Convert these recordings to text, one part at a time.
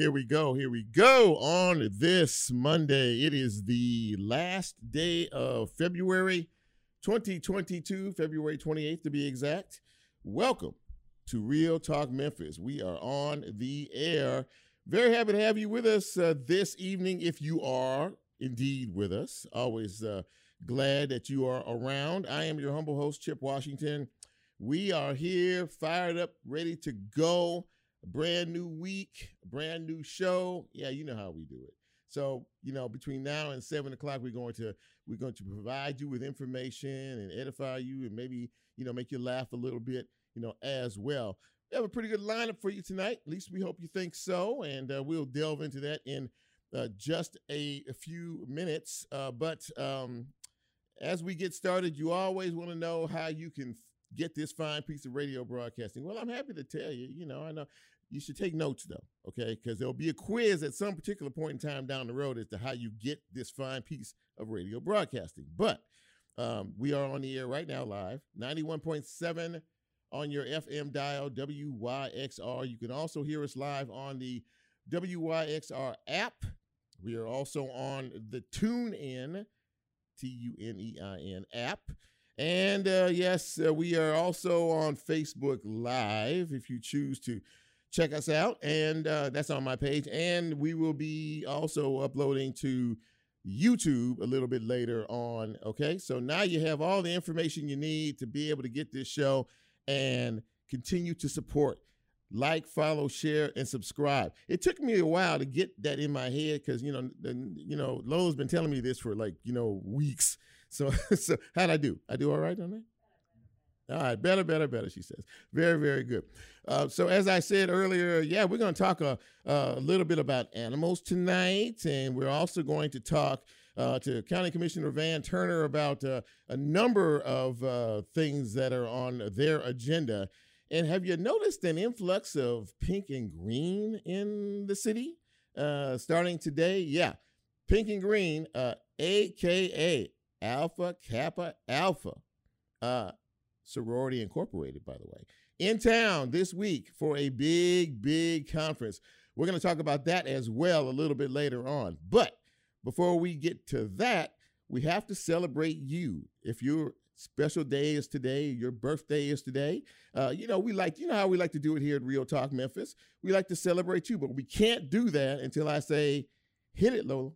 here we go. Here we go on this Monday. It is the last day of February 2022, February 28th to be exact. Welcome to Real Talk Memphis. We are on the air. Very happy to have you with us uh, this evening if you are indeed with us. Always uh, glad that you are around. I am your humble host, Chip Washington. We are here, fired up, ready to go a brand new week, brand new show. Yeah, you know how we do it. So, you know, between now and seven o'clock, we're going to we're going to provide you with information and edify you and maybe, you know, make you laugh a little bit, you know, as well. We have a pretty good lineup for you tonight. At least we hope you think so. And uh, we'll delve into that in uh, just a, a few minutes. Uh, but um, as we get started, you always want to know how you can get this fine piece of radio broadcasting. Well, I'm happy to tell you, you know, I know you should take notes though, okay? Because there'll be a quiz at some particular point in time down the road as to how you get this fine piece of radio broadcasting. But um, we are on the air right now live, 91.7 on your FM dial, WYXR. You can also hear us live on the WYXR app. We are also on the TuneIn, T U N E I N app. And uh, yes, uh, we are also on Facebook Live if you choose to check us out. And uh, that's on my page. And we will be also uploading to YouTube a little bit later on. Okay. So now you have all the information you need to be able to get this show and continue to support. Like, follow, share, and subscribe. It took me a while to get that in my head because you know, you know, Lola's been telling me this for like you know weeks. So, so how'd I do? I do all right on that. All right, better, better, better. She says, very, very good. Uh, so, as I said earlier, yeah, we're going to talk a, a little bit about animals tonight, and we're also going to talk uh, to County Commissioner Van Turner about uh, a number of uh, things that are on their agenda. And have you noticed an influx of pink and green in the city uh, starting today? Yeah, pink and green, uh, aka Alpha Kappa Alpha, uh, sorority incorporated, by the way, in town this week for a big, big conference. We're going to talk about that as well a little bit later on. But before we get to that, we have to celebrate you. If your special day is today, your birthday is today, uh, you know, we like, you know how we like to do it here at Real Talk Memphis. We like to celebrate you, but we can't do that until I say, hit it, Lola.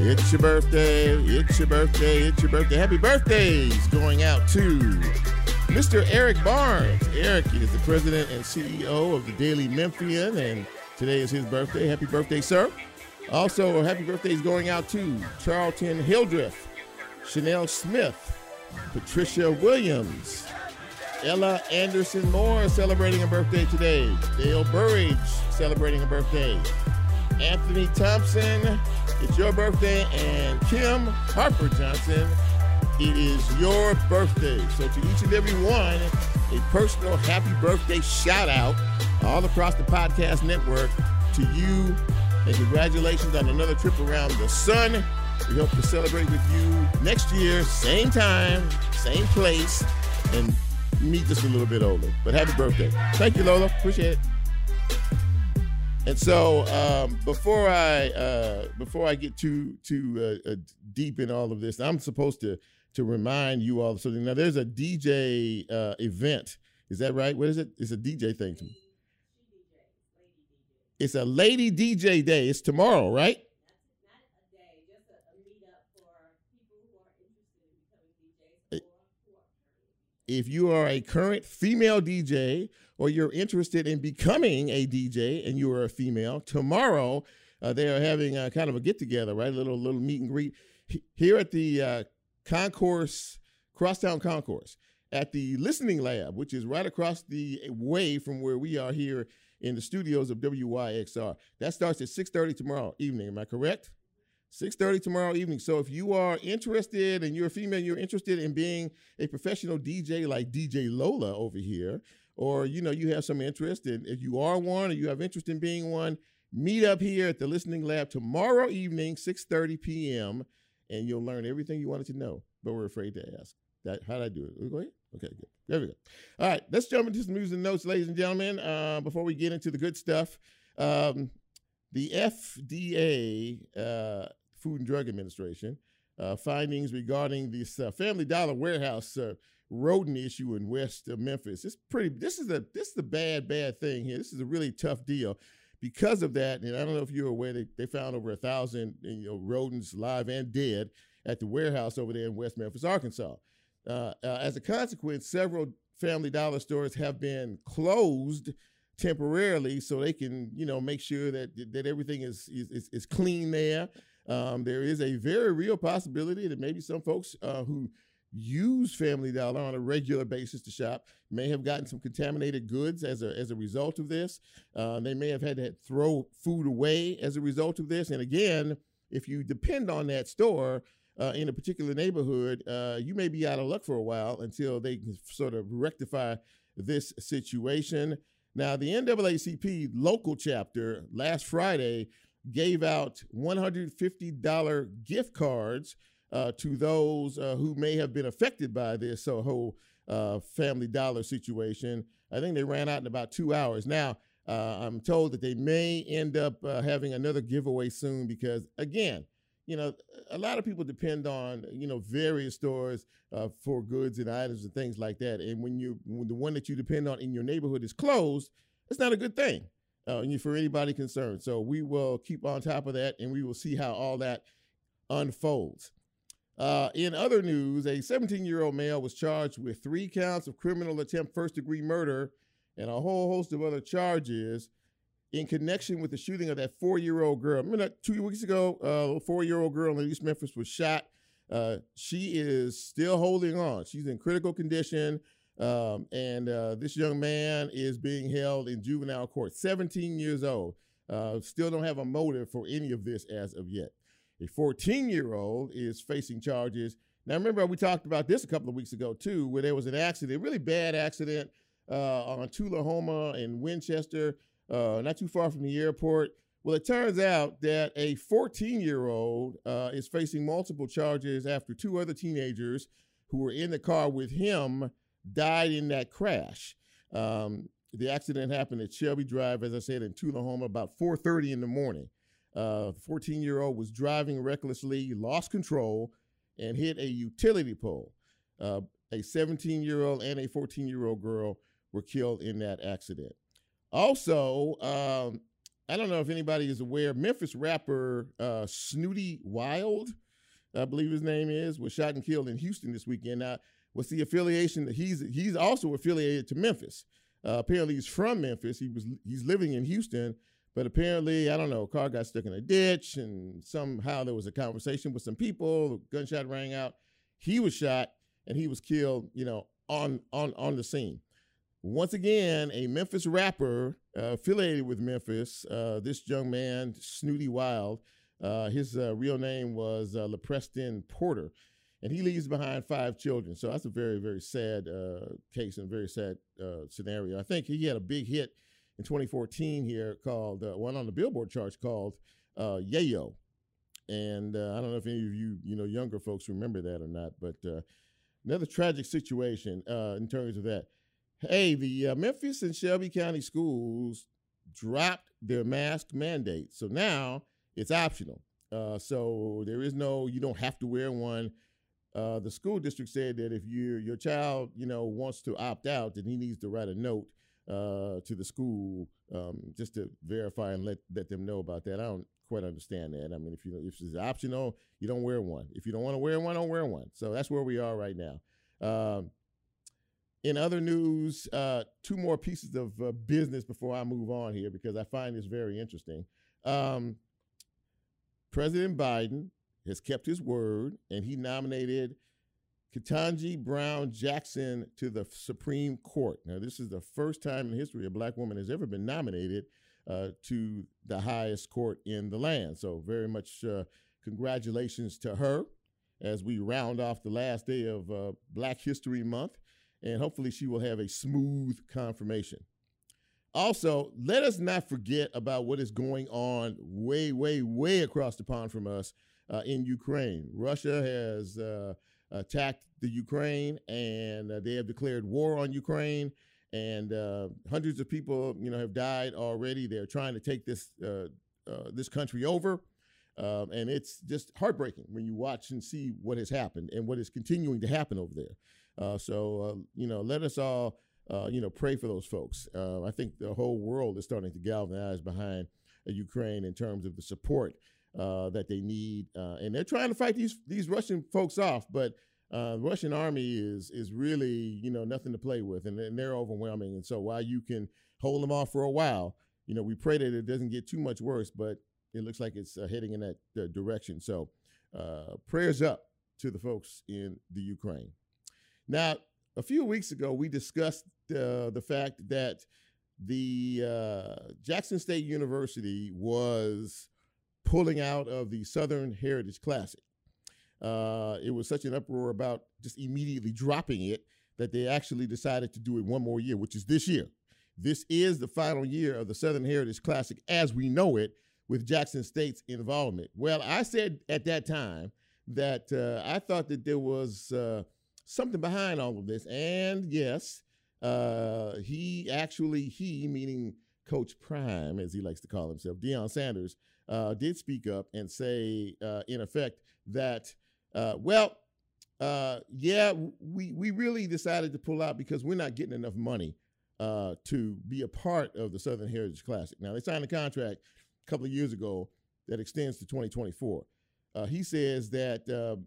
It's your birthday. It's your birthday. It's your birthday. Happy birthdays going out to Mr. Eric Barnes. Eric is the president and CEO of the Daily Memphian, and today is his birthday. Happy birthday, sir. Also, happy birthdays going out to Charlton Hildreth, Chanel Smith, Patricia Williams, Ella Anderson Moore celebrating a birthday today. Dale Burridge celebrating a birthday. Anthony Thompson, it's your birthday. And Kim Harper Johnson, it is your birthday. So to each and every one, a personal happy birthday shout out all across the podcast network to you. And congratulations on another trip around the sun. We hope to celebrate with you next year, same time, same place, and meet just a little bit older. But happy birthday. Thank you, Lola. Appreciate it. And so um, before I uh, before I get too too uh, uh, deep in all of this, I'm supposed to to remind you all of something. Now there's a DJ uh, event. Is that right? What is it? It's a DJ thing. It's a lady DJ day. It's tomorrow, right? Not a day, just a meetup for people who are interested in selling DJs or currently. If you are a current female DJ or you're interested in becoming a DJ and you are a female, tomorrow uh, they are having a, kind of a get together, right? A little little meet and greet here at the uh, concourse, Crosstown Concourse, at the Listening Lab, which is right across the way from where we are here in the studios of WYXR. That starts at 6:30 tomorrow evening. Am I correct? 6:30 tomorrow evening. So if you are interested and you're a female, you're interested in being a professional DJ like DJ Lola over here, or you know you have some interest, and if you are one or you have interest in being one, meet up here at the Listening Lab tomorrow evening, 6:30 p.m., and you'll learn everything you wanted to know, but we're afraid to ask. That how did I do it? Okay, good. There we go. All right, let's jump into some news and notes, ladies and gentlemen. Uh, before we get into the good stuff, um, the FDA, uh, Food and Drug Administration, uh, findings regarding this uh, Family Dollar warehouse uh, rodent issue in West Memphis. It's pretty. This is a this is a bad bad thing here. This is a really tough deal. Because of that, and I don't know if you're aware, they, they found over a thousand you know rodents, live and dead, at the warehouse over there in West Memphis, Arkansas. Uh, uh, as a consequence, several Family Dollar stores have been closed temporarily so they can, you know, make sure that that everything is is, is clean there. Um, there is a very real possibility that maybe some folks uh, who use Family Dollar on a regular basis to shop may have gotten some contaminated goods as a as a result of this. Uh, they may have had to throw food away as a result of this. And again, if you depend on that store, uh, in a particular neighborhood, uh, you may be out of luck for a while until they can sort of rectify this situation. Now, the NAACP local chapter last Friday gave out $150 gift cards uh, to those uh, who may have been affected by this uh, whole Family Dollar situation. I think they ran out in about two hours. Now, uh, I'm told that they may end up having another giveaway soon because, again, you know, a lot of people depend on you know various stores uh, for goods and items and things like that. And when you when the one that you depend on in your neighborhood is closed, it's not a good thing uh, for anybody concerned. So we will keep on top of that, and we will see how all that unfolds. Uh, in other news, a 17 year old male was charged with three counts of criminal attempt first degree murder and a whole host of other charges in connection with the shooting of that four year old girl. Remember two weeks ago, uh, a four year old girl in East Memphis was shot. Uh, she is still holding on. She's in critical condition. Um, and uh, this young man is being held in juvenile court, 17 years old. Uh, still don't have a motive for any of this as of yet. A 14 year old is facing charges. Now, remember, we talked about this a couple of weeks ago, too, where there was an accident, a really bad accident uh, on Tchulahoma and Winchester uh, not too far from the airport. Well, it turns out that a 14 year old uh, is facing multiple charges after two other teenagers who were in the car with him died in that crash. Um, the accident happened at Shelby Drive, as I said, in Tchulahoma about 4:30 in the morning. Uh, 14 year old was driving recklessly, lost control, and hit a utility pole. Uh, a 17 year old and a 14 year old girl were killed in that accident. Also, um, I don't know if anybody is aware, Memphis rapper uh, Snootie Wild, I believe his name is, was shot and killed in Houston this weekend. Now, what's the affiliation? He's he's also affiliated to Memphis. Uh, apparently, he's from Memphis. He was he's living in Houston, but apparently, I don't know, a car got stuck in a ditch, and somehow there was a conversation with some people. A gunshot rang out. He was shot, and he was killed. You know, on on on the scene. Once again, a Memphis rapper uh, affiliated with Memphis, uh, this young man, Snootie Wild, uh, his uh, real name was uh, LePreston Porter, and he leaves behind five children. So that's a very, very sad uh, case and very sad scenario. I think he had a big hit in 2014 here called, one on the Billboard charts called Yayo. And I don't know if any of you, you know, younger folks remember that or not, but another tragic situation in terms of that hey, the uh, Memphis and Shelby County schools dropped their mask mandate. So now it's optional. Uh, so there is no, you don't have to wear one. Uh, the school district said that if you your child, you know, wants to opt out, then he needs to write a note uh, to the school um, just to verify and let let them know about that. I don't quite understand that. I mean, if you if it's optional, you don't wear one. If you don't want to wear one, don't wear one. So that's where we are right now. Um, in other news, uh, two more pieces of uh, business before I move on here because I find this very interesting. Um, President Biden has kept his word and he nominated Ketanji Brown Jackson to the Supreme Court. Now, this is the first time in history a black woman has ever been nominated uh, to the highest court in the land. So, very much uh, congratulations to her as we round off the last day of uh, Black History Month. And hopefully, she will have a smooth confirmation. Also, let us not forget about what is going on way, way, way across the pond from us uh, in Ukraine. Russia has uh, attacked the Ukraine, and uh, they have declared war on Ukraine. And uh, hundreds of people, you know, have died already. They're trying to take this uh, uh, this country over, um, and it's just heartbreaking when you watch and see what has happened and what is continuing to happen over there. so, you know, let us all, you know, pray for those folks. I think the whole world is starting to galvanize behind Ukraine in terms of the support uh, that they need, uh, and they're trying to fight these these Russian folks off. But uh, the Russian army is is really you know nothing to play with, and, and, they're overwhelming. And so while you can hold them off for a while, you know we pray that it doesn't get too much worse, but it looks like it's uh, heading in that uh, direction. So uh, prayers up to the folks in the Ukraine. Now, a few weeks ago, we discussed the fact that the Jackson State University was pulling out of the Southern Heritage Classic. Uh, it was such an uproar about just immediately dropping it that they actually decided to do it one more year, which is this year. This is the final year of the Southern Heritage Classic as we know it with Jackson State's involvement. Well, I said at that time that uh, I thought that there was uh, something behind all of this. And yes, uh, he actually, he meaning Coach Prime, as he likes to call himself, Deion Sanders, uh, did speak up and say, uh, in effect, that, uh, well, uh, yeah, we, we really decided to pull out because we're not getting enough money uh, to be a part of the Southern Heritage Classic. Now, they signed a contract a couple of years ago that extends to 2024. Uh, he says that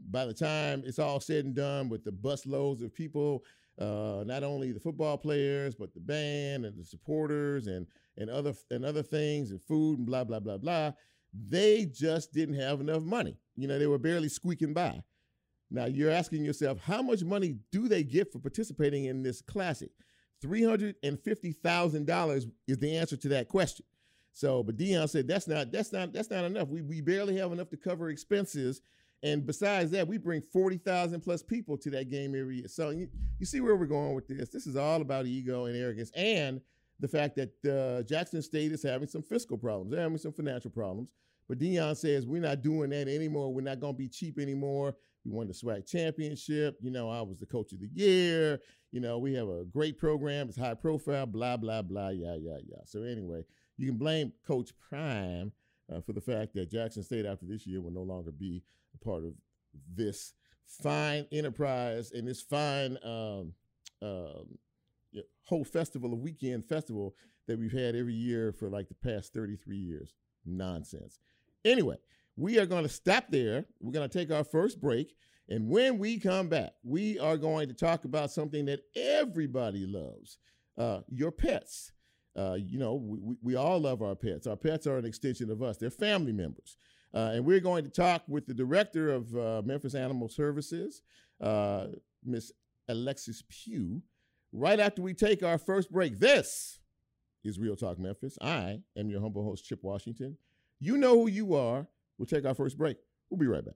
by the time it's all said and done with the bus loads of people, not only the football players, but the band and the supporters and and other and other things and food and blah blah blah blah they just didn't have enough money. You know, they were barely squeaking by. Now you're asking yourself, how much money do they get for participating in this classic? $350,000 is the answer to that question. So, but Deion said that's not that's not that's not enough. We we barely have enough to cover expenses. And besides that, we bring 40,000 plus people to that game every year. So you, you see where we're going with this. This is all about ego and arrogance and the fact that uh, Jackson State is having some fiscal problems. They're having some financial problems. But Deion says we're not doing that anymore. We're not going to be cheap anymore. We won the SWAC championship. You know, I was the coach of the year. You know, we have a great program. It's high profile. Blah blah blah. Yeah yeah yeah. So anyway, you can blame Coach Prime uh, for the fact that Jackson State after this year will no longer be a part of this fine enterprise and this fine um, um, whole festival, a weekend festival that we've had every year for like the past 33 years. Nonsense. Anyway, we are going to stop there. We're going to take our first break. And when we come back, we are going to talk about something that everybody loves uh, your pets. Uh, you know, we, we all love our pets. Our pets are an extension of us, they're family members. Uh, and we're going to talk with the director of uh, Memphis Animal Services, uh, Miss Alexis Pugh, right after we take our first break. This is Real Talk Memphis. I am your humble host, Chip Washington. You know who you are. We'll take our first break. We'll be right back.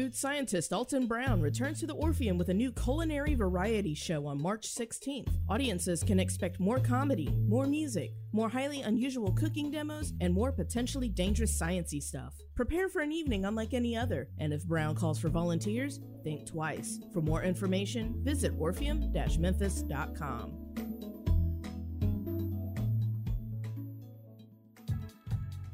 Food scientist Alton Brown returns to the Orpheum with a new culinary variety show on March 16th. Audiences can expect more comedy, more music, more highly unusual cooking demos, and more potentially dangerous sciency stuff. Prepare for an evening unlike any other, and if Brown calls for volunteers, think twice. For more information, visit orpheum-memphis.com.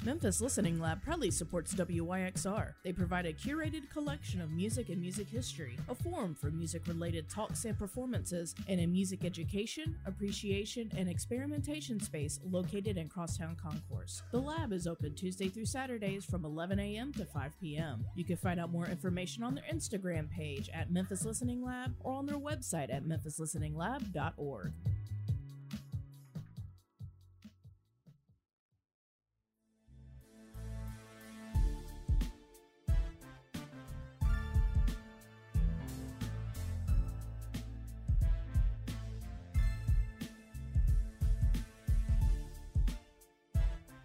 Memphis Listening Lab proudly supports WYXR. They provide a curated collection of music and music history, a forum for music related talks and performances, and a music education, appreciation, and experimentation space located in Crosstown Concourse. The lab is open Tuesday through Saturdays from 11 a.m. to 5 p.m. You can find out more information on their Instagram page at Memphis Listening Lab or on their website at memphislisteninglab.org.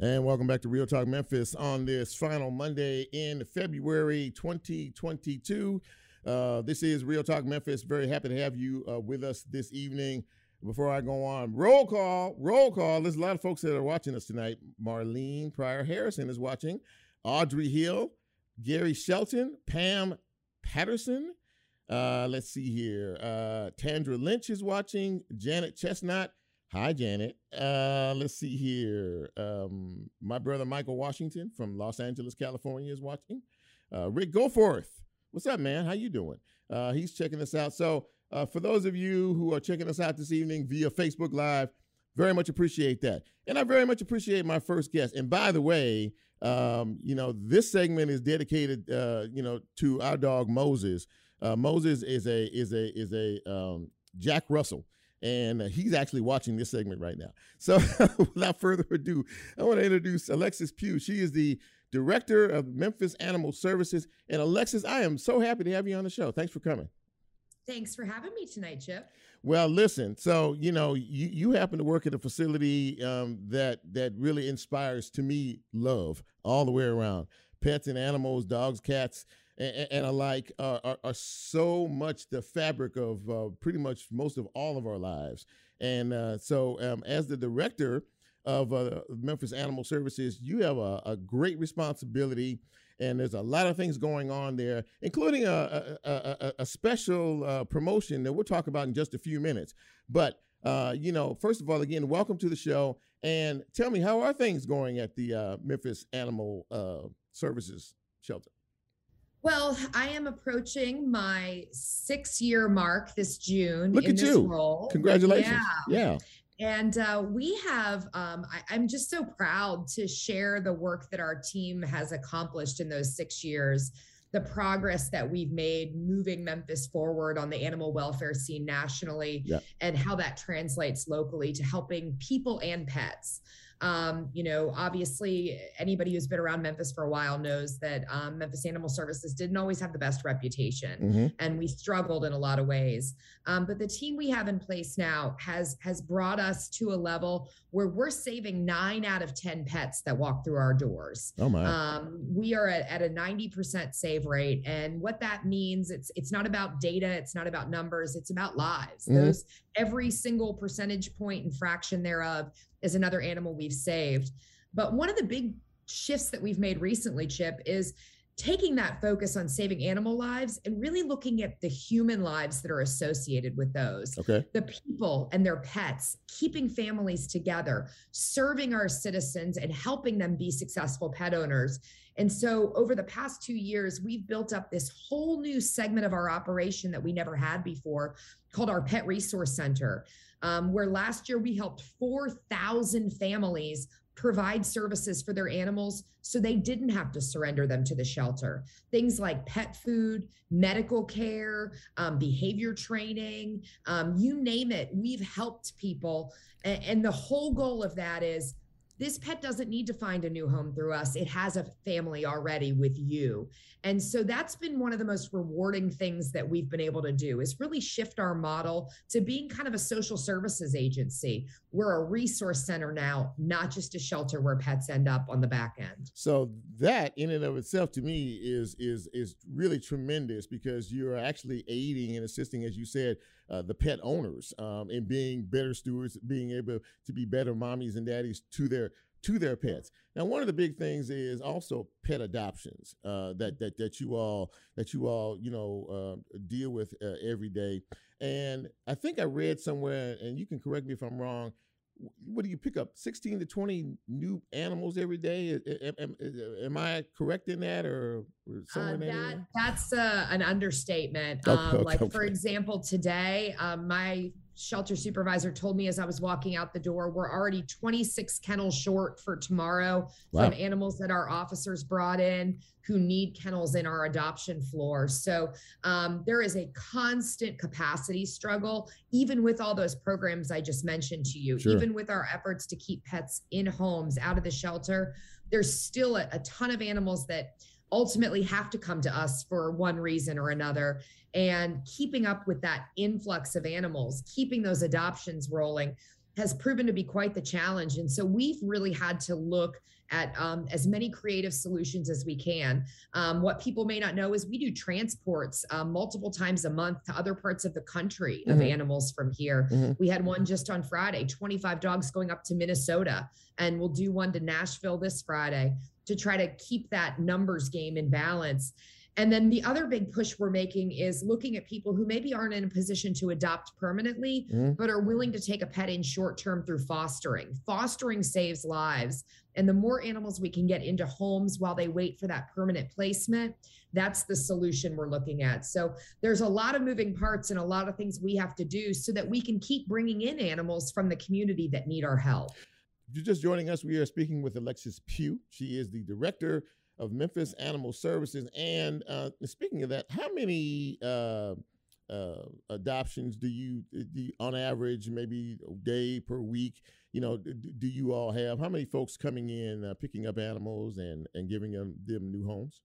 And welcome back to Real Talk Memphis on this final Monday in February 2022. Uh, this is Real Talk Memphis. Very happy to have you uh, with us this evening. Before I go on, roll call, roll call. There's a lot of folks that are watching us tonight. Marlene Pryor Harrison is watching, Audrey Hill, Gary Shelton, Pam Patterson. Uh, let's see here. Uh, Tandra Lynch is watching, Janet Chestnut, Hi, Janet. Uh, let's see here. Um, my brother Michael Washington from Los Angeles, California, is watching. Uh, Rick Goforth, what's up, man? How you doing? Uh, he's checking us out. So, uh, for those of you who are checking us out this evening via Facebook Live, very much appreciate that, and I very much appreciate my first guest. And by the way, um, you know, this segment is dedicated, uh, you know, to our dog Moses. Uh, Moses is a is a is a um, Jack Russell and uh, he's actually watching this segment right now. So, without further ado, I want to introduce Alexis Pugh. She is the director of Memphis Animal Services. And Alexis, I am so happy to have you on the show. Thanks for coming. Thanks for having me tonight, Chip. Well, listen. So you know, you, you happen to work at a facility um, that that really inspires to me love all the way around. Pets and animals, dogs, cats and, and alike uh, are, are, so much the fabric of uh, pretty much most of all of our lives. And uh, so, um, as the director of uh, Memphis Animal Services, you have a, a, great responsibility. And there's a lot of things going on there, including a, a, a special uh, promotion that we'll talk about in just a few minutes. But uh, you know, first of all, again, welcome to the show. And tell me, how are things going at the Memphis Animal Services Shelter? Well, I am approaching my six year mark this June. Look at you. Role. Congratulations. Yeah. yeah. And uh, we have, um, I, am just so proud to share the work that our team has accomplished in those six years, the progress that we've made moving Memphis forward on the animal welfare scene nationally, yeah. and how that translates locally to helping people and pets. Um, you know, obviously, anybody who's been around Memphis for a while knows that um, Memphis Animal Services didn't always have the best reputation, mm-hmm. and we struggled in a lot of ways. Um, but the team we have in place now has has brought us to a level where we're saving nine out of ten pets that walk through our doors. Oh my! Um, we are at, at a ninety percent save rate, and what that means it's it's not about data, it's not about numbers, it's about lives. Mm-hmm. Those every single percentage point and fraction thereof is another animal we've saved. But one of the big shifts that we've made recently, Chip, is taking that focus on saving animal lives and really looking at the human lives that are associated with those. Okay. The people and their pets, keeping families together, serving our citizens and helping them be successful pet owners. And so over the past 2 years, we've built up this whole new segment of our operation that we never had before called our Pet Resource Center um, where last year we helped 4,000 families provide services for their animals so they didn't have to surrender them to the shelter. Things like pet food, medical care, um, behavior training, um, you name it. We've helped people. And, and the whole goal of that is this pet doesn't need to find a new home through us. It has a family already with you. And so that's been one of the most rewarding things that we've been able to do is really shift our model to being kind of a social services agency. We're a resource center now, not just a shelter where pets end up on the back end. So that in and of itself to me is is is really tremendous because you're actually aiding and assisting, as you said, uh, the pet owners um, in being better stewards, being able to be better mommies and daddies to their to their pets. Now, one of the big things is also pet adoptions uh, that that that you all that you all you know uh, deal with uh, every day. And I think I read somewhere, and you can correct me if I'm wrong. What do you pick up? 16 to 20 new animals every day. Am, am I correct in that, or somewhere uh, that, that That's uh, an understatement. Um, okay, like okay. for example, today, um, my shelter supervisor told me as I was walking out the door, we're already 26 kennels short for tomorrow wow. from animals that our officers brought in who need kennels in our adoption floor. So um, there is a constant capacity struggle, even with all those programs I just mentioned to you, sure. even with our efforts to keep pets in homes, out of the shelter. There's still a, a ton of animals that ultimately have to come to us for one reason or another. And keeping up with that influx of animals, keeping those adoptions rolling has proven to be quite the challenge. And so we've really had to look at um, as many creative solutions as we can. Um, what people may not know is we do transports um, multiple times a month to other parts of the country mm-hmm. of animals from here. Mm-hmm. We had one just on Friday, 25 dogs going up to Minnesota, and we'll do one to Nashville this Friday to try to keep that numbers game in balance. And then the other big push we're making is looking at people who maybe aren't in a position to adopt permanently, mm-hmm. but are willing to take a pet in short term through fostering. Fostering saves lives. And the more animals we can get into homes while they wait for that permanent placement, that's the solution we're looking at. So there's a lot of moving parts and a lot of things we have to do so that we can keep bringing in animals from the community that need our help. If you're just joining us, we are speaking with Alexis Pugh. She is the director of Memphis Animal Services. And uh, speaking of that, how many uh, uh, adoptions do you, do you, on average, maybe a day per week, you know, do, do you all have? How many folks coming in, uh, picking up animals and, and giving them, them new homes?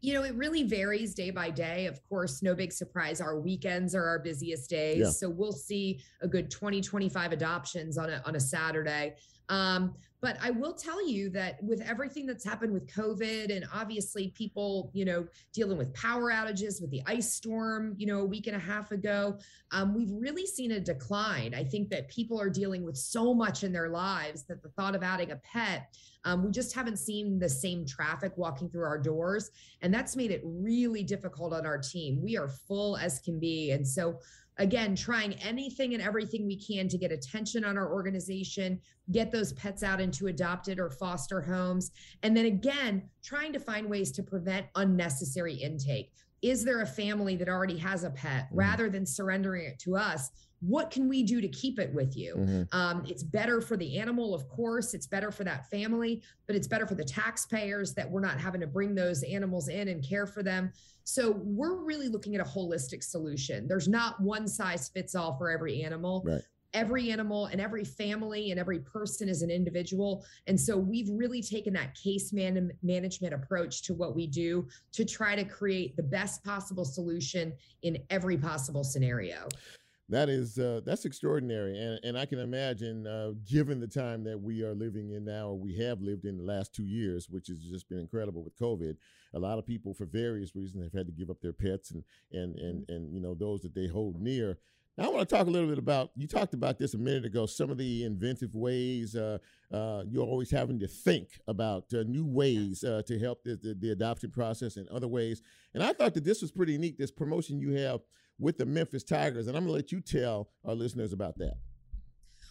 You know, it really varies day by day. Of course, no big surprise. Our weekends are our busiest days. Yeah. So we'll see a good 20, 25 adoptions on a, on a Saturday. Um, but I will tell you that with everything that's happened with COVID and obviously people, you know, dealing with power outages with the ice storm, you know, a week and a half ago, um, we've really seen a decline. I think that people are dealing with so much in their lives that the thought of adding a pet, um, we just haven't seen the same traffic walking through our doors. And that's made it really difficult on our team. We are full as can be. And so, again, trying anything and everything we can to get attention on our organization, get those pets out into adopted or foster homes. And then again, trying to find ways to prevent unnecessary intake. Is there a family that already has a pet mm-hmm. rather than surrendering it to us? What can we do to keep it with you? Mm-hmm. Um, it's better for the animal, of course. It's better for that family, but it's better for the taxpayers that we're not having to bring those animals in and care for them. So we're really looking at a holistic solution. There's not one size fits all for every animal. Right every animal and every family and every person is an individual. And so we've really taken that case man- management approach to what we do to try to create the best possible solution in every possible scenario. That is uh, that's extraordinary, and and I can imagine, uh, given the time that we are living in now, or we have lived in the last two years, which has just been incredible with COVID. A lot of people, for various reasons, have had to give up their pets and and and and you know those that they hold near. Now, I want to talk a little bit about, you talked about this a minute ago, some of the inventive ways uh, uh, you're always having to think about uh, new ways uh, to help the, the, the, adoption process and other ways. And I thought that this was pretty neat, this promotion you have with the Memphis Tigers. And I'm going to let you tell our listeners about that.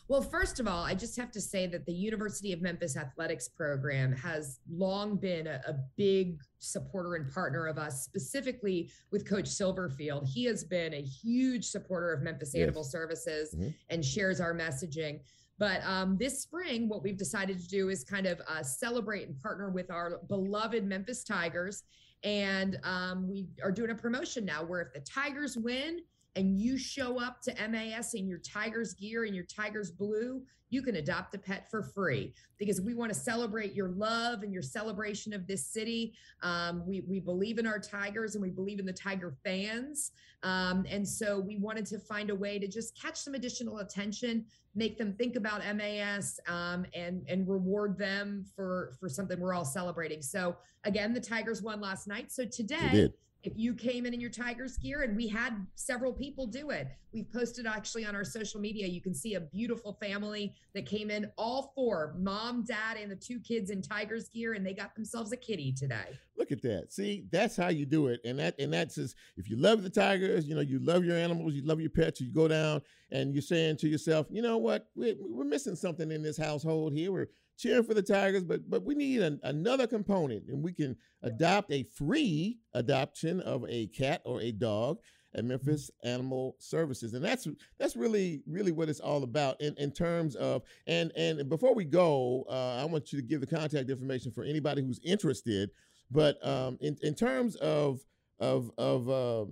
Well, first of all, I just have to say that the University of Memphis athletics program has long been a, a, big supporter and partner of us, specifically with Coach Silverfield. He has been a huge supporter of Memphis yes. Animal Services mm-hmm. and shares our messaging. But um, this spring, what we've decided to do is kind of uh, celebrate and partner with our beloved Memphis Tigers. And um, we are doing a promotion now where if the Tigers win, and you show up to MAS in your Tigers gear and your Tigers blue, you can adopt a pet for free because we want to celebrate your love and your celebration of this city. Um, we, we believe in our Tigers and we believe in the Tiger fans. Um, and so we wanted to find a way to just catch some additional attention, make them think about MAS um, and, and reward them for, for something we're all celebrating. So again, the Tigers won last night. So today, if you came in in your Tigers gear, and we had several people do it. We've posted actually on our social media. You can see a beautiful family that came in, all four mom, dad, and the two kids in Tigers gear, and they got themselves a kitty today. Look at that. See, that's how you do it. And that and that says if you love the Tigers, you know, you love your animals, you love your pets, you go down and you're saying to yourself, you know what, we're, we're missing something in this household here. We're cheering for the Tigers, but but we need an, another component, and we can adopt a free adoption of a cat or a dog at mm-hmm. Memphis Animal Services, and that's that's really really what it's all about in, in terms of and and before we go, uh, I want you to give the contact information for anybody who's interested. But um, in in terms of of of uh,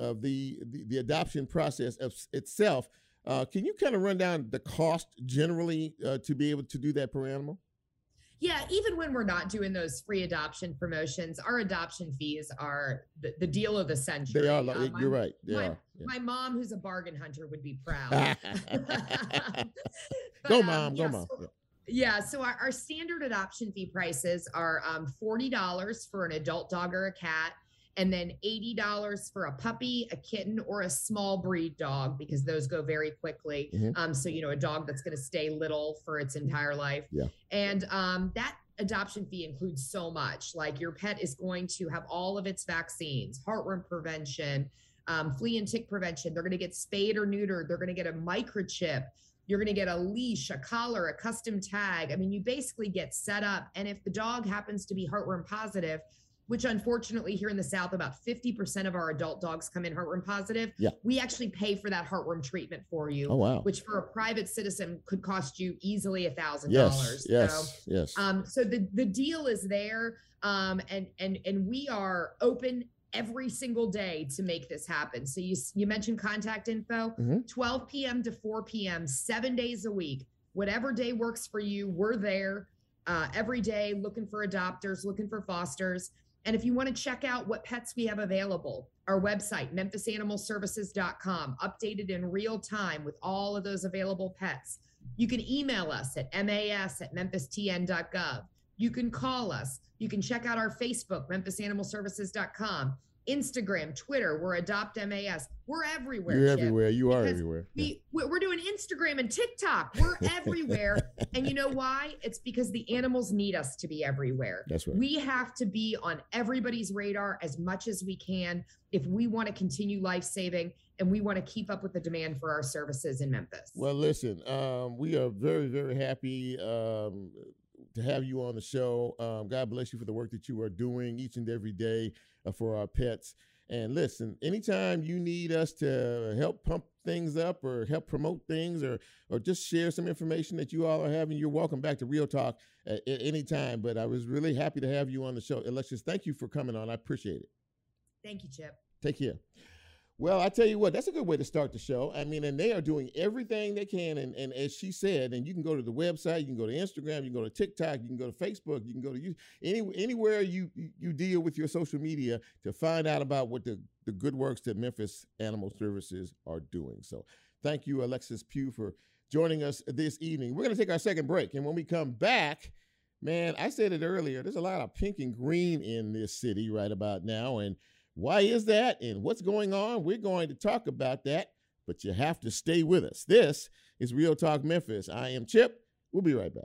of the, the, the adoption process of itself, uh, can you kind of run down the cost generally uh, to be able to do that per animal? Yeah, even when we're not doing those free adoption promotions, our adoption fees are the, the deal of the century. They are. Like, um, you're right. They my, are. Yeah. my mom, who's a bargain hunter, would be proud. but, go, mom. Um, go, mom. So, yeah. So our, our, standard adoption fee prices are um, forty dollars for an adult dog or a cat and then $80 for a puppy, a kitten, or a small breed dog because those go very quickly. Mm-hmm. Um, so, you know, a dog that's going to stay little for its entire life. Yeah. And um, that adoption fee includes so much. Like your pet is going to have all of its vaccines, heartworm prevention, um, flea and tick prevention. They're going to get spayed or neutered. They're going to get a microchip. You're going to get a leash, a collar, a custom tag. I mean, you basically get set up. And if the dog happens to be heartworm positive, which unfortunately here in the South, about 50% of our adult dogs come in heartworm positive. Yeah. We actually pay for that heartworm treatment for you. Oh, wow. Which for a private citizen could cost you easily a thousand dollars. Yes. So, yes. Um, so the, the deal is there. Um, and, and, and we are open every single day to make this happen. So you, you mentioned contact info, mm-hmm. 12 PM to 4 PM, seven days a week, whatever day works for you. We're there uh, every day looking for adopters, looking for fosters. And if you want to check out what pets we have available, our website, memphisanimalservices.com, updated in real time with all of those available pets. You can email us at mas at memphistn.gov. You can call us. You can check out our Facebook, memphisanimalservices.com. Instagram, Twitter, we're Adopt MAS. We're everywhere. You're Chip, everywhere. You are everywhere. We, we're doing Instagram and TikTok. We're everywhere. and you know why? It's because the animals need us to be everywhere. That's right. We have to be on everybody's radar as much as we can if we want to continue life saving and we want to keep up with the demand for our services in Memphis. Well, listen, um, we are very, very happy um, to have you on the show. Um, God bless you for the work that you are doing each and every day uh, for our pets. And listen, anytime you need us to help pump things up or help promote things or or just share some information that you all are having, you're welcome back to Real Talk at, at any time. But I was really happy to have you on the show. Alexis, thank you for coming on. I appreciate it. Thank you, Chip. Take care. Well, I tell you what, that's a good way to start the show. I mean, and they are doing everything they can. And, and as she said, and you can go to the website, you can go to Instagram, you can go to TikTok, you can go to Facebook, you can go to any, anywhere you you deal with your social media to find out about what the, the good works that Memphis Animal Services are doing. So thank you, Alexis Pugh, for joining us this evening. We're going to take our second break. And when we come back, man, I said it earlier, there's a lot of pink and green in this city right about now. And why is that and what's going on? We're going to talk about that, but you have to stay with us. This is Real Talk Memphis. I am Chip. We'll be right back.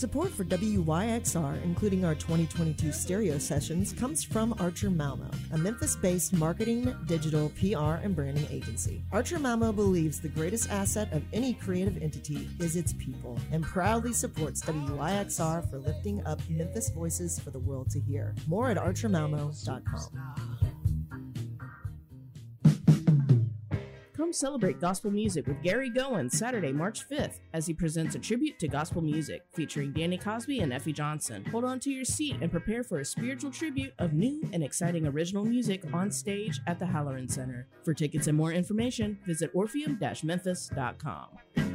Support for WYXR, including our 2022 stereo sessions, comes from Archer Malmo, a Memphis based marketing, digital, PR, and branding agency. Archer Malmo believes the greatest asset of any creative entity is its people and proudly supports WYXR for lifting up Memphis voices for the world to hear. More at archermalmo.com. Come celebrate gospel music with Gary Gowan Saturday, March 5th, as he presents a tribute to gospel music featuring Danny Cosby and Effie Johnson. Hold on to your seat and prepare for a spiritual tribute of new and exciting original music on stage at the Halloran Center. For tickets and more information, visit orpheum-memphis.com.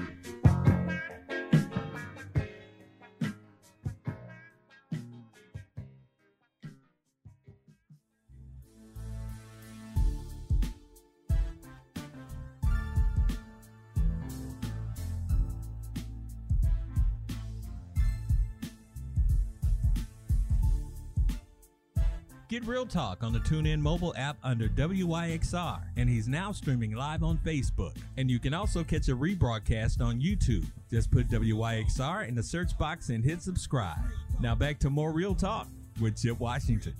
Real Talk on the TuneIn mobile app under WYXR, and he's now streaming live on Facebook. And you can also catch a rebroadcast on YouTube. Just put WYXR in the search box and hit subscribe. Now back to more Real Talk with Chip Washington.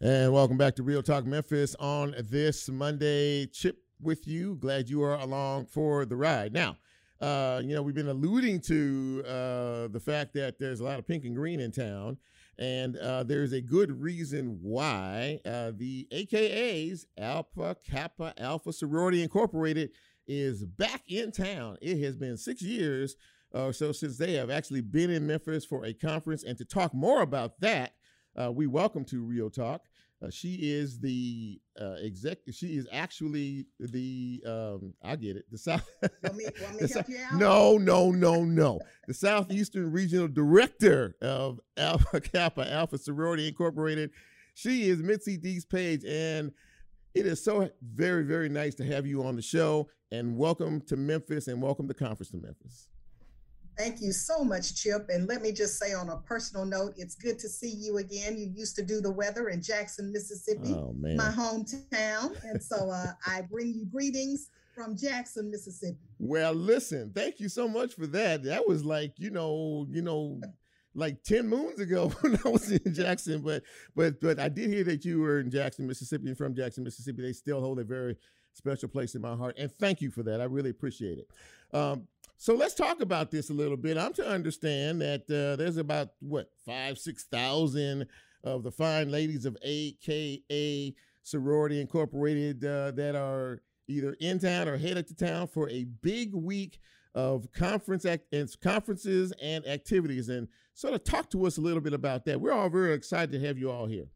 And welcome back to Real Talk Memphis on this Monday. Chip with you. Glad you are along for the ride. Now, uh, you know, we've been alluding to uh, the fact that there's a lot of pink and green in town, and uh, there's a good reason why uh, the AKAs, Alpha Kappa Alpha Sorority Incorporated, is back in town. It has been six years or so since they have actually been in Memphis for a conference, and to talk more about that, uh, we welcome to Real Talk. Uh, she is the uh, exec. She is actually the. Um, I get it. The South. Want me, want me the help you out? No, no, no, no. The Southeastern Regional Director of Alpha Kappa Alpha Sorority Incorporated. She is Mitzi Dease Paige, and it is so very, very nice to have you on the show. And welcome to Memphis, and welcome to Conference to Memphis. Thank you so much, Chip. And let me just say on a personal note, it's good to see you again. You used to do the weather in Jackson, Mississippi, Oh my hometown. And so uh, I bring you greetings from Jackson, Mississippi. Well, listen, thank you so much for that. That was like, you know, you know, like 10 moons ago when I was in Jackson, but but but I did hear that you were in Jackson, Mississippi, and from Jackson, Mississippi. They still hold a very special place in my heart. And thank you for that. I really appreciate it. Um, so let's talk about this a little bit. I'm to understand that uh, there's about what five, six thousand of the fine ladies of AKA Sorority Incorporated uh, that are either in town or headed to town for a big week of conference act- and conferences and activities. And sort of talk to us a little bit about that. We're all very excited to have you all here.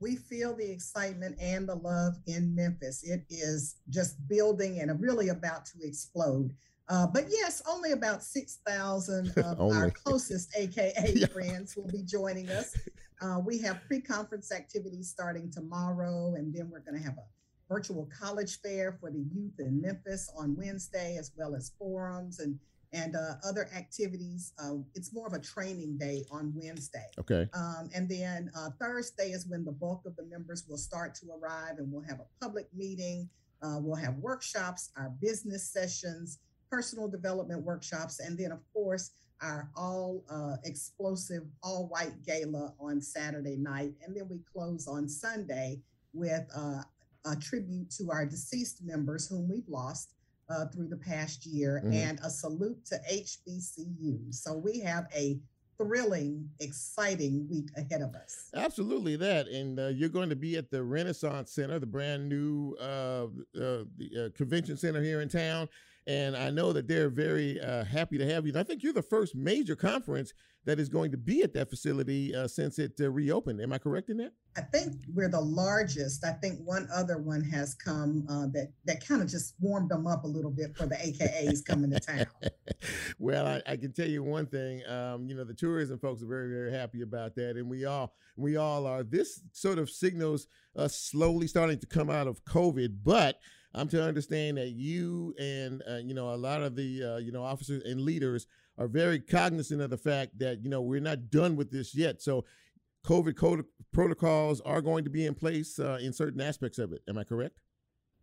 We feel the excitement and the love in Memphis. It is just building and really about to explode. Uh, but yes, only about 6,000 of our closest AKA Yeah. friends will be joining us. Uh, we have pre conference activities starting tomorrow, and then we're going to have a virtual college fair for the youth in Memphis on Wednesday, as well as forums and and uh, other activities. Uh, it's more of a training day on Wednesday. Okay. Um, and then uh, Thursday is when the bulk of the members will start to arrive, and we'll have a public meeting. Uh, we'll have workshops, our business sessions, personal development workshops, and then, of course, our all uh, explosive all white gala on Saturday night. And then we close on Sunday with uh, a tribute to our deceased members whom we've lost uh, through the past year Mhm. and a salute to HBCU. So we have a thrilling, exciting week ahead of us. Absolutely that, and uh, you're going to be at the Renasant Center, the brand new uh, uh, the, uh, convention center here in town. And I know that they're very uh, happy to have you. And I think you're the first major conference that is going to be at that facility uh, since it uh, reopened. Am I correct in that? I think we're the largest. I think one other one has come uh, that that kind of just warmed them up a little bit for the AKAs coming to town. well, I, I, can tell you one thing. Um, you know, the tourism folks are very, very happy about that, and we all we all are. This sort of signals us slowly starting to come out of COVID, but I'm to understand that you and uh, you know a lot of the uh, you know officers and leaders are very cognizant of the fact that you know we're not done with this yet. So, COVID code protocols are going to be in place uh, in certain aspects of it. Am I correct?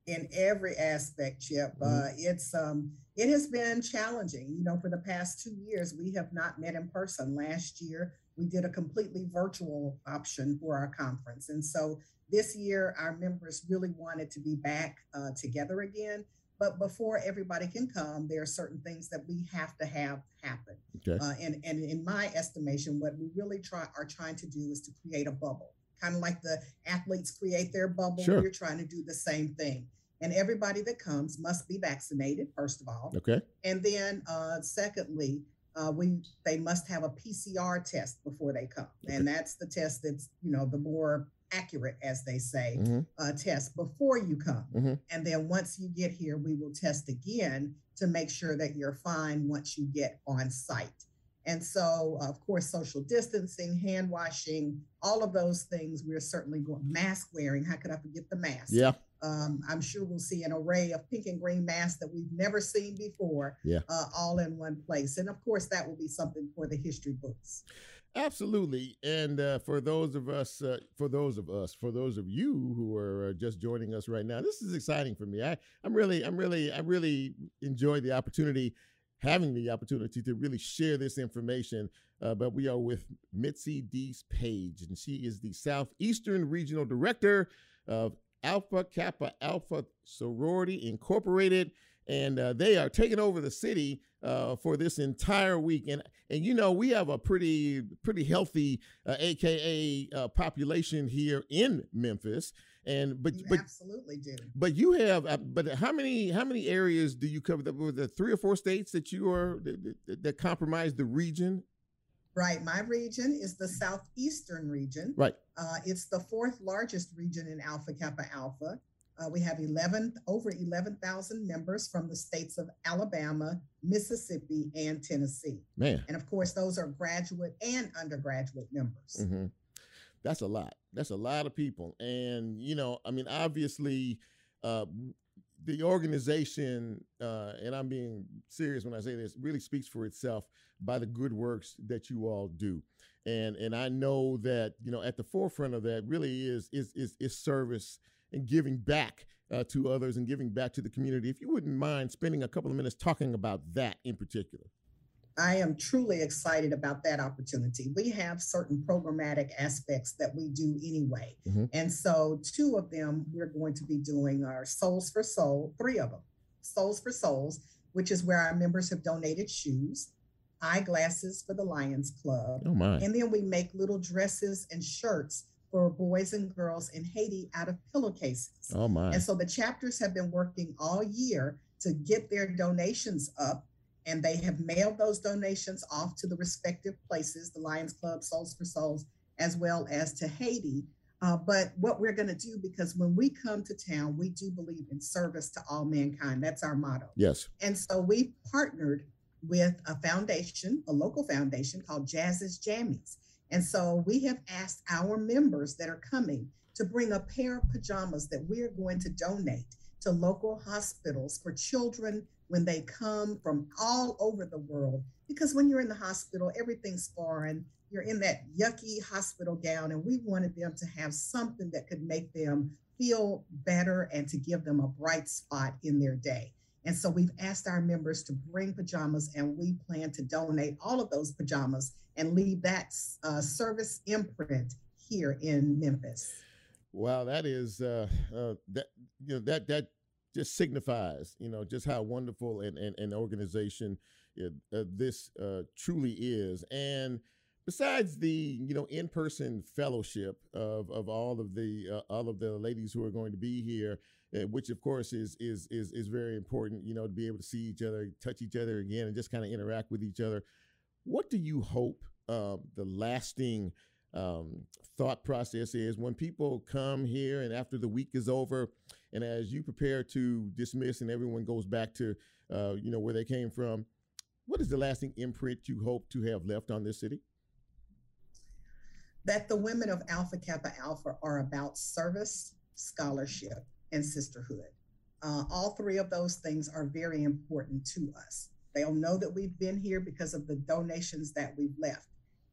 In every aspect, Chip. Mm-hmm. Uh, it's um, it has been challenging. You know, for the past two years, we have not met in person. Last year, we did a completely virtual option for our conference, and so this year, our members really wanted to be back uh, together again. But before everybody can come, there are certain things that we have to have happen. Okay. Uh, and, and in my estimation, what we really try are trying to do is to create a bubble, kind of like the athletes create their bubble. Sure. We're trying to do the same thing. And everybody that comes must be vaccinated, first of all. Okay. And then, uh, secondly, uh, we they must have a PCR test before they come, okay. and that's the test that's you know the more accurate, as they say, mm-hmm. uh, test before you come. Mm-hmm. And then once you get here, we will test again to make sure that you're fine once you get on site. And so, of course, social distancing, hand washing, all of those things, we're certainly going, mask wearing. How could I forget the mask? Yeah. Um, I'm sure we'll see an array of pink and green masks that we've never seen before, yeah. uh, all in one place. And of course, that will be something for the history books. Absolutely, and uh, for those of us, uh, for those of us, for those of you who are uh, just joining us right now, this is exciting for me. I, I'm really, I'm really, I really enjoy the opportunity, having the opportunity to really share this information. Uh, but we are with Mitzi Dease Paige, and she is the Southeastern Regional Director of Alpha Kappa Alpha Sorority Incorporated and uh, they are taking over the city uh, for this entire week. And and you know we have a pretty pretty healthy uh, AKA uh, population here in Memphis. And but you but absolutely do. But you have uh, but how many how many areas do you cover? Were the three or four states that you are that, that, that compromise the region? Right. My region is the southeastern region. Right. Uh, it's the fourth largest region in Alpha Kappa Alpha. Uh, we have 11 over 11,000 members from the states of Alabama, Mississippi, and Tennessee. Man, and of course, those are graduate and undergraduate members. Mm-hmm. That's a lot. That's a lot of people, and you know, I mean, obviously, uh, the organization, uh, and I'm being serious when I say this, really speaks for itself by the good works that you all do. And and I know that you know at the forefront of that really is is is, is service and giving back uh, to others and giving back to the community. If you wouldn't mind spending a couple of minutes talking about that in particular. I am truly excited about that opportunity. We have certain programmatic aspects that we do anyway. Mm-hmm. And so, two of them we're going to be doing are Soles for Soul, three of them. Soles for Souls, which is where our members have donated shoes, eyeglasses for the Lions Club. Oh my. And then we make little dresses and shirts for boys and girls in Haiti out of pillowcases. Oh my. And so the chapters have been working all year to get their donations up and they have mailed those donations off to the respective places, the Lions Club, Soles for Souls, as well as to Haiti. Uh, but what we're going to do, because when we come to town, we do believe in service to all mankind. That's our motto. Yes. And so we partnered with a foundation, a local foundation called Jazz's Jammies. And so we have asked our members that are coming to bring a pair of pajamas that we're going to donate to local hospitals for children when they come from all over the world. Because when you're in the hospital, everything's foreign. You're in that yucky hospital gown, and we wanted them to have something that could make them feel better and to give them a bright spot in their day. And so we've asked our members to bring pajamas, and we plan to donate all of those pajamas and leave that uh, service imprint here in Memphis. Wow, that is uh, uh, that you know that that just signifies you know just how wonderful an, an, an organization uh, this uh, truly is, and besides the you know in-person fellowship of of all of the uh, all of the ladies who are going to be here uh, which of course is is is is very important you know to be able to see each other touch each other again and just kind of interact with each other what do you hope uh, the lasting um, thought process is when people come here and after the week is over and as you prepare to dismiss and everyone goes back to uh, you know where they came from what is the lasting imprint you hope to have left on this city that the women of Alpha Kappa Alpha are about service, scholarship, and sisterhood. Uh, all three of those things are very important to us. They'll know that we've been here because of the donations that we've left.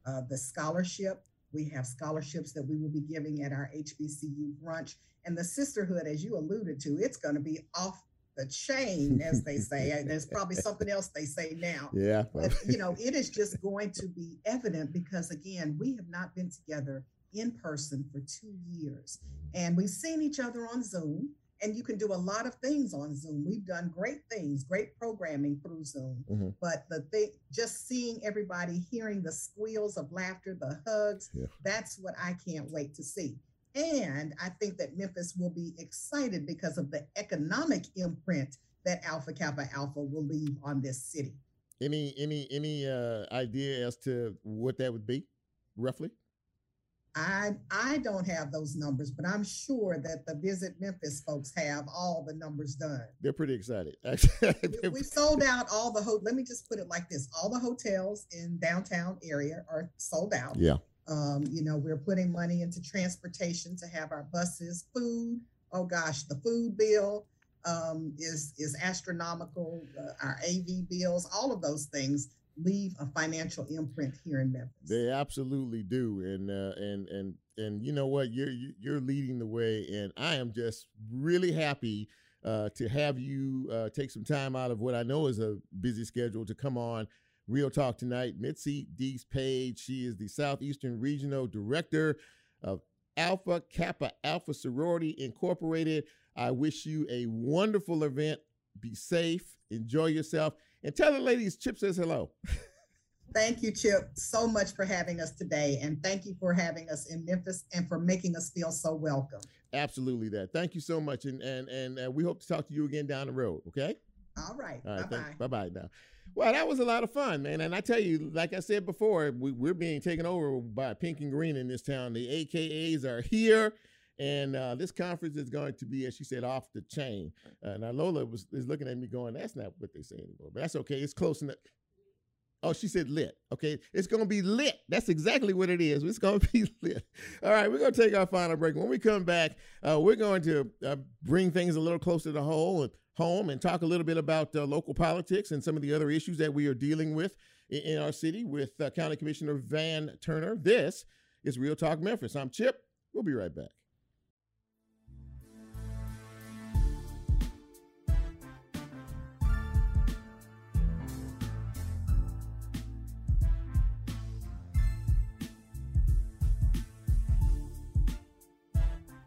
Uh, the scholarship, we have scholarships that we will be giving at our HBCU brunch. And the sisterhood, as you alluded to, it's going to be off the chain, as they say. There's probably something else they say now. Yeah. But, you know, it is just going to be evident because, again, we have not been together in person for two years. And we've seen each other on Zoom, and you can do a lot of things on Zoom. We've done great things, great programming through Zoom. Mm-hmm. But the thing, just seeing everybody, hearing the squeals of laughter, the hugs, Yeah. that's what I can't wait to see. And I think that Memphis will be excited because of the economic imprint that Alpha Kappa Alpha will leave on this city. Any any any uh, idea as to what that would be, roughly? I I don't have those numbers, but I'm sure that the Visit Memphis folks have all the numbers done. They're pretty excited. We- We've sold out all the ho- let me just put it like this. All the hotels in downtown area are sold out. yeah. Um, you know, we're putting money into transportation to have our buses, food. Oh gosh, the food bill um, is is astronomical. Uh, our AV bills, all of those things leave a financial imprint here in Memphis. They absolutely do, and uh, and and and you know what? You're you- you're leading the way, and I am just really happy uh, to have you uh, take some time out of what I know is a busy schedule to come on Real Talk tonight. Mitzi Dease Paige, she is the Southeastern Regional Director of Alpha Kappa Alpha Sorority Incorporated. I wish you a wonderful event. Be safe, enjoy yourself, and tell the ladies Chip says hello. Thank you, Chip, so much for having us today, and thank you for having us in Memphis and for making us feel so welcome. Absolutely, that. Thank you so much, and and and uh, we hope to talk to you again down the road. Okay. All right, All right. bye bye. Bye bye now. Well, that was a lot of fun, man. And I tell you, like I said before, we, we're being taken over by pink and green in this town. The AKAs are here. And uh, this conference is going to be, as she said, off the chain. Uh, now Lola was is looking at me going, "That's not what they say anymore." But that's okay. It's close enough. Oh, she said lit. Okay, it's going to be lit. That's exactly what it is. It's going to be lit. All right, we're going to take our final break. When we come back, uh, we're going to uh, bring things a little closer to whole and home and talk a little bit about uh, local politics and some of the other issues that we are dealing with in, in our city with uh, County Commissioner Van Turner. This is Real Talk Memphis. I'm Chip. We'll be right back.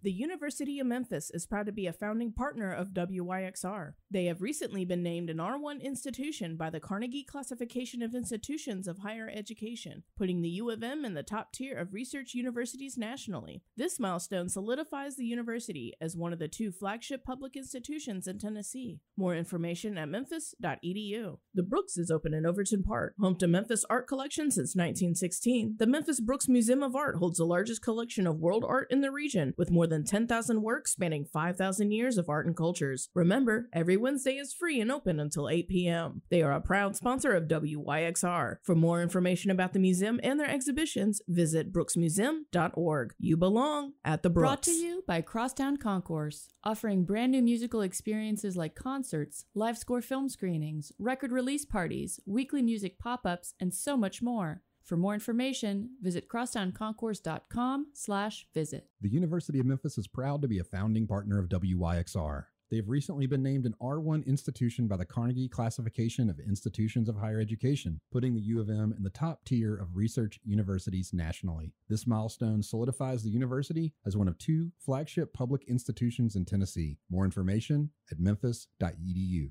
The University of Memphis is proud to be a founding partner of WYXR. They have recently been named an R1 institution by the Carnegie Classification of Institutions of Higher Education, putting the U of M in the top tier of research universities nationally. This milestone solidifies the university as one of the two flagship public institutions in Tennessee. More information at memphis.edu. The Brooks is open in Overton Park, home to Memphis art collection since 1916. The Memphis Brooks Museum of Art holds the largest collection of world art in the region, with more than 10,000 works spanning 5,000 years of art and cultures. Remember, every Wednesday is free and open until 8 p.m. They are a proud sponsor of WYXR. For more information about the museum and their exhibitions, visit brooksmuseum.org. You belong at the Brooks. Brought to you by Crosstown Concourse, offering brand new musical experiences like concerts, live score film screenings, record release parties, weekly music pop ups, and so much more. For more information, visit crosstownconcourse.com slash visit. The University of Memphis is proud to be a founding partner of WYXR. They have recently been named an R1 institution by the Carnegie Classification of Institutions of Higher Education, putting the U of M in the top tier of research universities nationally. This milestone solidifies the university as one of two flagship public institutions in Tennessee. More information at memphis.edu.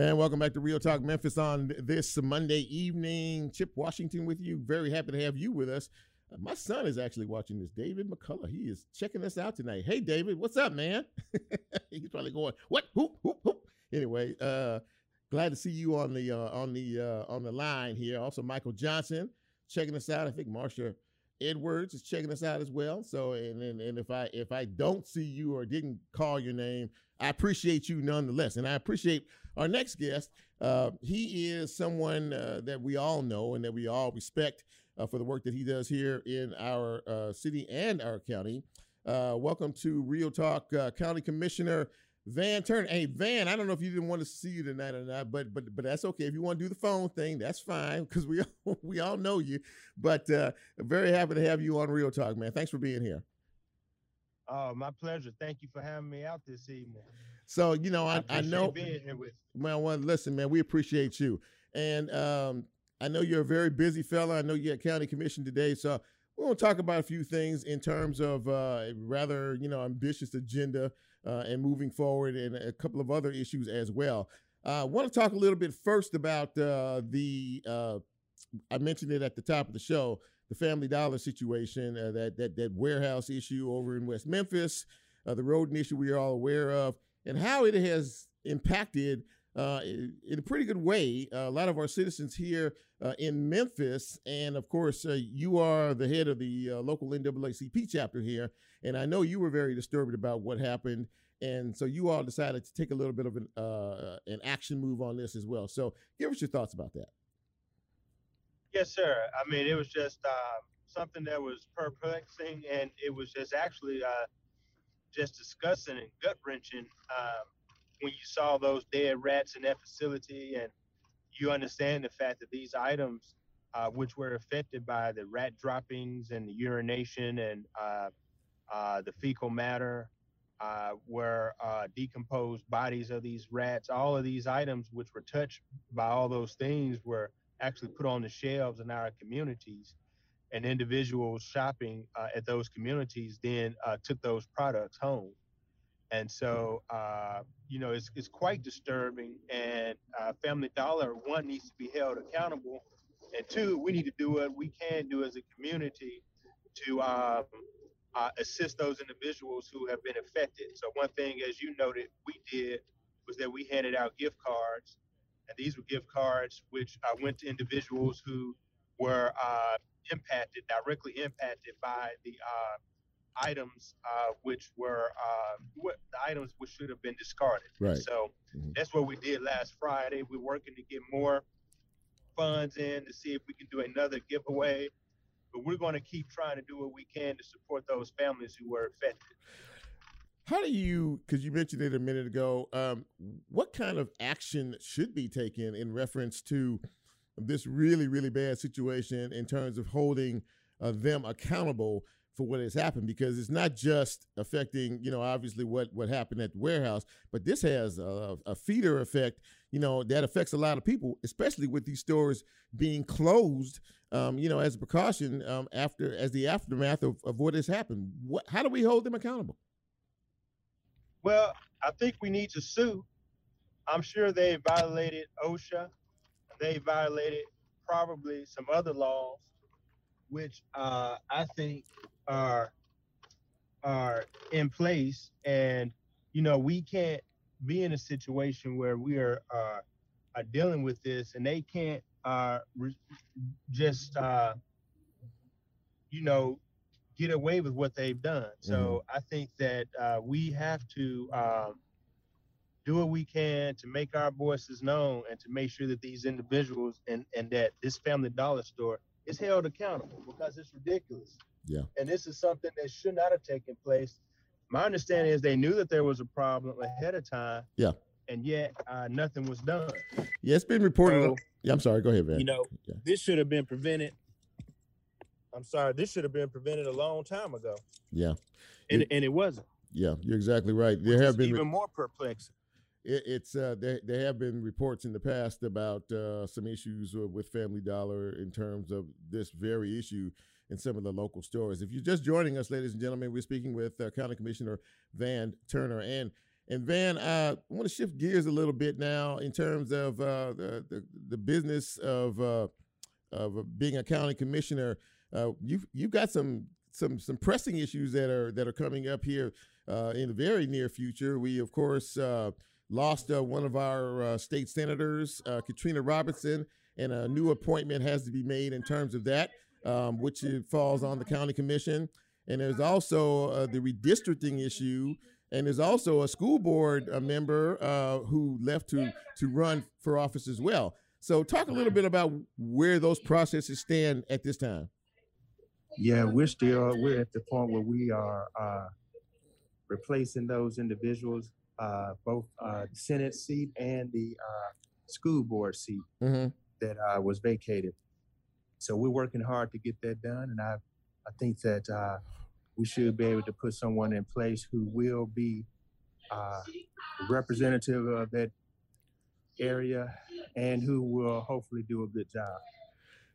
And welcome back to Real Talk Memphis on this Monday evening. Chip Washington with you. Very happy to have you with us. Uh, my son is actually watching this. David McCullough. He is checking us out tonight. Hey, David, what's up, man? He's probably going, what? Whoop, whoop, whoop. Anyway, uh, glad to see you on the uh, on the uh, on the line here. Also, Michael Johnson checking us out. I think Marsha Edwards is checking us out as well. So, and, and and if I if I don't see you or didn't call your name, I appreciate you nonetheless, and I appreciate our next guest. Uh, he is someone uh, that we all know and that we all respect uh, for the work that he does here in our uh, city and our county. Uh, welcome to Real Talk uh, County Commissioner Van Turner. Hey, Van, I don't know if you didn't want to see you tonight or not, but but but that's okay. If you want to do the phone thing, that's fine because we we all know you. But very happy to have you on Real Talk, man. Thanks for being here. Oh, my pleasure. Thank you for having me out this evening. So you know, I, I, I know. being here with. Well, well, listen, man, we appreciate you, and um, I know you're a very busy fella. I know you're at county commission today, so we're going to talk about a few things in terms of uh, a rather, you know, ambitious agenda uh, and moving forward, and a couple of other issues as well. I uh, want to talk a little bit first about uh, the. Uh, I mentioned it at the top of the show, the Family Dollar situation, uh, that that that warehouse issue over in West Memphis, the Rhoden issue we are all aware of and how it has impacted uh, in a pretty good way uh, a lot of our citizens here uh, in Memphis. And of course, uh, you are the head of the uh, local NAACP chapter here. And I know you were very disturbed about what happened. And so you all decided to take a little bit of an, uh, an action move on this as well. So give us your thoughts about that. Yes, sir. I mean, it was just something that was perplexing, and it was just actually just disgusting and gut wrenching um, when you saw those dead rats in that facility, and you understand the fact that these items, uh, which were affected by the rat droppings and the urination and uh, uh, the fecal matter, uh, were uh, decomposed bodies of these rats. All of these items, which were touched by all those things, were actually put on the shelves in our communities and individuals shopping uh, at those communities then uh, took those products home. And so, uh, you know, it's, it's quite disturbing. And uh, Family Dollar, one, needs to be held accountable. And two, we need to do what we can do as a community to um, uh, assist those individuals who have been affected. So, one thing, as you noted, we did was that we handed out gift cards. And these were gift cards which uh, went to individuals who were impacted, directly impacted by the uh, items uh, which were uh, what, the items which should have been discarded. Right. So Mhm. that's what we did last Friday. We're working to get more funds in to see if we can do another giveaway. But we're going to keep trying to do what we can to support those families who were affected. How do you, because you mentioned it a minute ago, um, what kind of action should be taken in reference to this really, really bad situation in terms of holding uh, them accountable for what has happened? Because it's not just affecting, you know, obviously what what happened at the warehouse, but this has a, a feeder effect, you know, that affects a lot of people, especially with these stores being closed, um, you know, as a precaution um, after as the aftermath of, of what has happened. What, how do we hold them accountable? Well, I think we need to sue. I'm sure they violated OSHA. They violated probably some other laws, which uh, I think are are in place, and you know, we can't be in a situation where we are uh, are dealing with this, and they can't uh, re- just uh, you know get away with what they've done. So I think that uh, we have to um, do what we can to make our voices known and to make sure that these individuals and and that this Family Dollar store is held accountable because it's ridiculous. Yeah. And this is something that should not have taken place. My understanding is they knew that there was a problem ahead of time. Yeah. And yet uh, nothing was done. Yeah, it's been reported. So, yeah, I'm sorry. Go ahead, man. you know, Yeah. this should have been prevented. I'm sorry, this should have been prevented a long time ago, Yeah, and You- and it wasn't. yeah, you're exactly right. There have been even more perplexing. it, it's uh, there, there have been reports in the past about uh, some issues uh, with Family Dollar in terms of this very issue in some of the local stores. If you're just joining us, ladies and gentlemen, we're speaking with uh, County Commissioner Van Turner and. And Van, uh, I want to shift gears a little bit now in terms of uh, the, the the business of uh, of being a county commissioner. Uh, you've you've got some some some pressing issues that are that are coming up here uh, in the very near future. We of course uh, lost uh, one of our uh, state senators, Katrina Robertson, and a new appointment has to be made in terms of that, um, which falls on the county commission. And there's also the redistricting issue, and there's also a school board uh, member who left to to run for office as well. So, talk a little bit about where those processes stand at this time. Yeah, we're still we're at the point where we are uh, replacing those individuals, uh, both uh, the Senate seat and the uh, school board seat Mm-hmm. that uh, was vacated. So we're working hard to get that done, and I I think that uh, we should be able to put someone in place who will be uh, representative of that area and who will hopefully do a good job.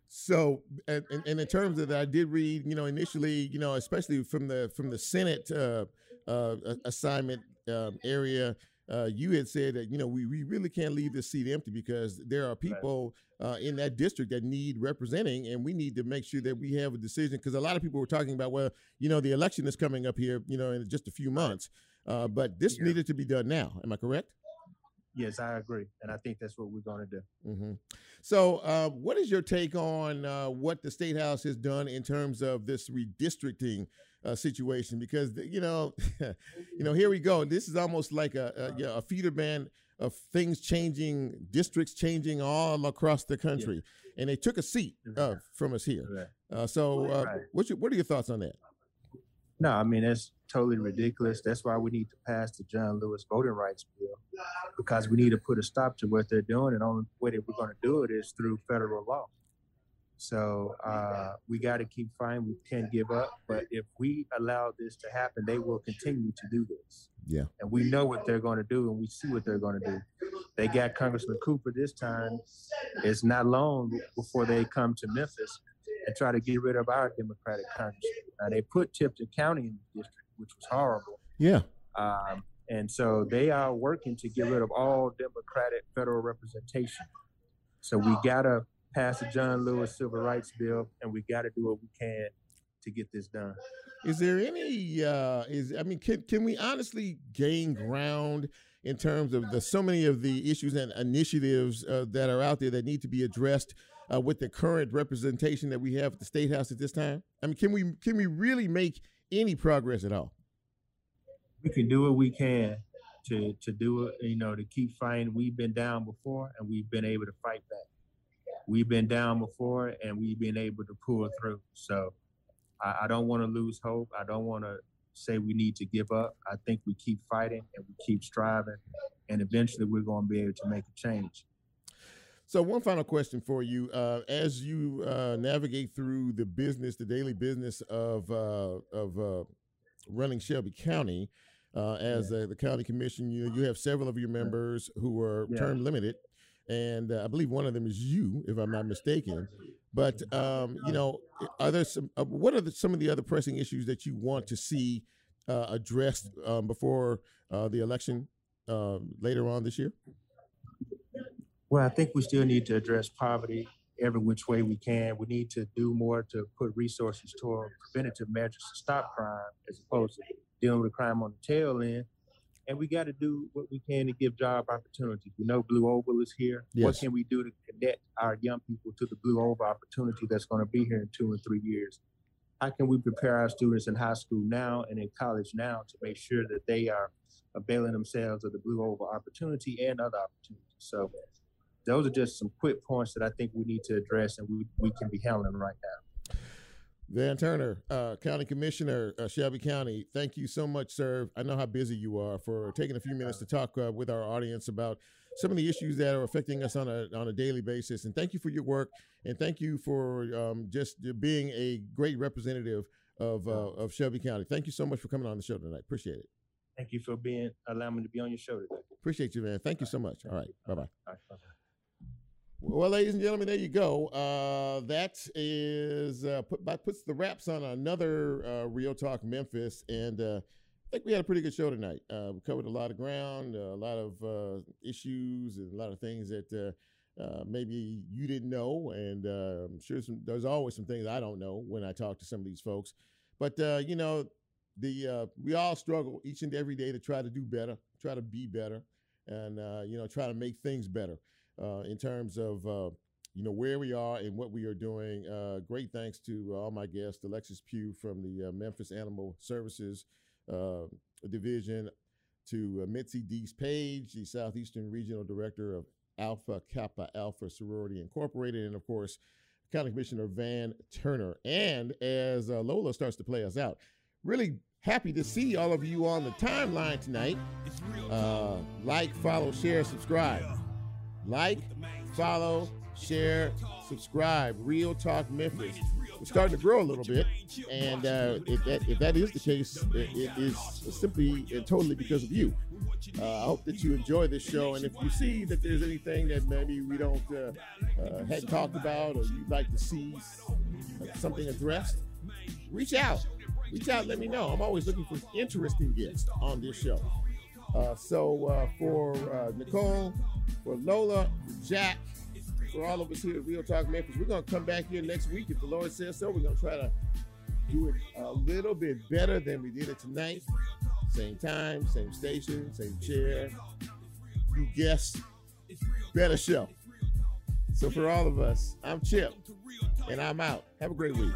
So, and, and in terms of that, I did read, you know, initially, you know, especially from the from the Senate uh, uh, assignment um, area, uh, you had said that you know we, we really can't leave this seat empty because there are people uh, in that district that need representing, and we need to make sure that we have a decision. Because a lot of people were talking about, well, you know, the election is coming up here, you know, in just a few months, uh, but this Yeah. needed to be done now. Am I correct? Yes, I agree, and I think that's what we're going to do. hmm So, uh, what is your take on uh, what the state house has done in terms of this redistricting uh, situation? Because you know, you know, here we go. This is almost like a a, yeah, a feeder band of things changing, districts changing all across the country, and they took a seat uh, from us here. Right. Uh, so, uh, Right. what's your, what are your thoughts on that? No, I mean that's totally ridiculous. That's why we need to pass the John Lewis voting rights bill because we need to put a stop to what they're doing, and the only way that we're going to do it is through federal law. So uh, we got to keep fighting. We can't give up. But if we allow this to happen, they will continue to do this. Yeah. And we know what they're going to do, and we see what they're going to do. They got Congressman Cooper this time. It's not long before they come to Memphis and try to get rid of our Democratic congressman. Now they put Tipton County in the district, which was horrible. Yeah. Um, and so they are working to get rid of all Democratic federal representation. So we gotta pass the John Lewis Civil Rights Bill, and we gotta do what we can to get this done. Is there any? Uh, is I mean, can can we honestly gain ground in terms of the so many of the issues and initiatives uh, that are out there that need to be addressed uh, with the current representation that we have at the state house at this time? I mean, can we can we really make any progress at all? We can do what we can to to do it, you know, to keep fighting. We've been down before, and we've been able to fight back. We've been down before, and we've been able to pull through. So I, I don't want to lose hope. I don't want to say we need to give up. I think we keep fighting and we keep striving, and eventually we're going to be able to make a change. So, one final question for you: uh, as you uh, navigate through the business, the daily business of uh, of uh, running Shelby County, uh, as uh, the county commission, you you have several of your members who are Yeah. term limited, and uh, I believe one of them is you, if I'm not mistaken. But um, you know, are there some? Uh, what are the, some of the other pressing issues that you want to see uh, addressed um, before uh, the election uh, later on this year? Well, I think we still need to address poverty every which way we can. We need to do more to put resources toward preventative measures to stop crime as opposed to dealing with crime on the tail end. and we got to do what we can to give job opportunities. We know Blue Oval is here. Yes. What can we do to connect our young people to the Blue Oval opportunity that's going to be here in two and three years? How can we prepare our students in high school now and in college now to make sure that they are availing themselves of the Blue Oval opportunity and other opportunities? So those are just some quick points that I think we need to address and we, we can be handling right now. Van Turner, uh, County Commissioner, uh, Shelby County, thank you so much, sir. I know how busy you are for taking a few minutes to talk uh, with our audience about some of the issues that are affecting us on a on a daily basis. And thank you for your work, and thank you for um, just being a great representative of uh, of Shelby County. Thank you so much for coming on the show tonight. Appreciate it. Thank you for being allowing me to be on your show today. Appreciate you, man. Thank you so much. All right, bye bye. All right, bye-bye. Well, ladies and gentlemen, there you go. Uh, that is uh, put puts the wraps on another uh, Real Talk Memphis, and uh, I think we had a pretty good show tonight. Uh, we covered a lot of ground, a lot of uh, issues, and a lot of things that uh, uh, maybe you didn't know, and uh, I'm sure some, there's always some things I don't know when I talk to some of these folks. But uh, you know, the uh, we all struggle each and every day to try to do better, try to be better, and uh, you know, try to make things better uh, in terms of uh, you know where we are and what we are doing. Uh, great thanks to all my guests, Alexis Pugh from the uh, Memphis Animal Services uh, Division, to uh, Mitzi Dease Paige, the Southeastern Regional Director of Alpha Kappa Alpha Sorority Incorporated, and of course, County Commissioner Van Turner. And as uh, Lola starts to play us out, really happy to see all of you on the timeline tonight. Uh, like, follow, share, subscribe. Like, follow, share, subscribe. Real Talk Memphis. We're starting to grow a little bit, and uh, if that if that is the case, it, it is simply and totally because of you. Uh, I hope that you enjoy this show, and if you see that there's anything that maybe we don't uh, uh, hadn't talked about, or you'd like to see something addressed, reach out. Reach out. Let me know. I'm always looking for interesting guests on this show. Uh, so uh, for Nicole, for Lola, Jack, for all of us here at Real Talk Memphis, we're gonna come back here next week if the Lord says so. We're gonna try to do it a little bit better than we did it tonight. Same time, same station, same chair, You guests, better show. So for all of us, I'm Chip, and I'm out. Have a great week.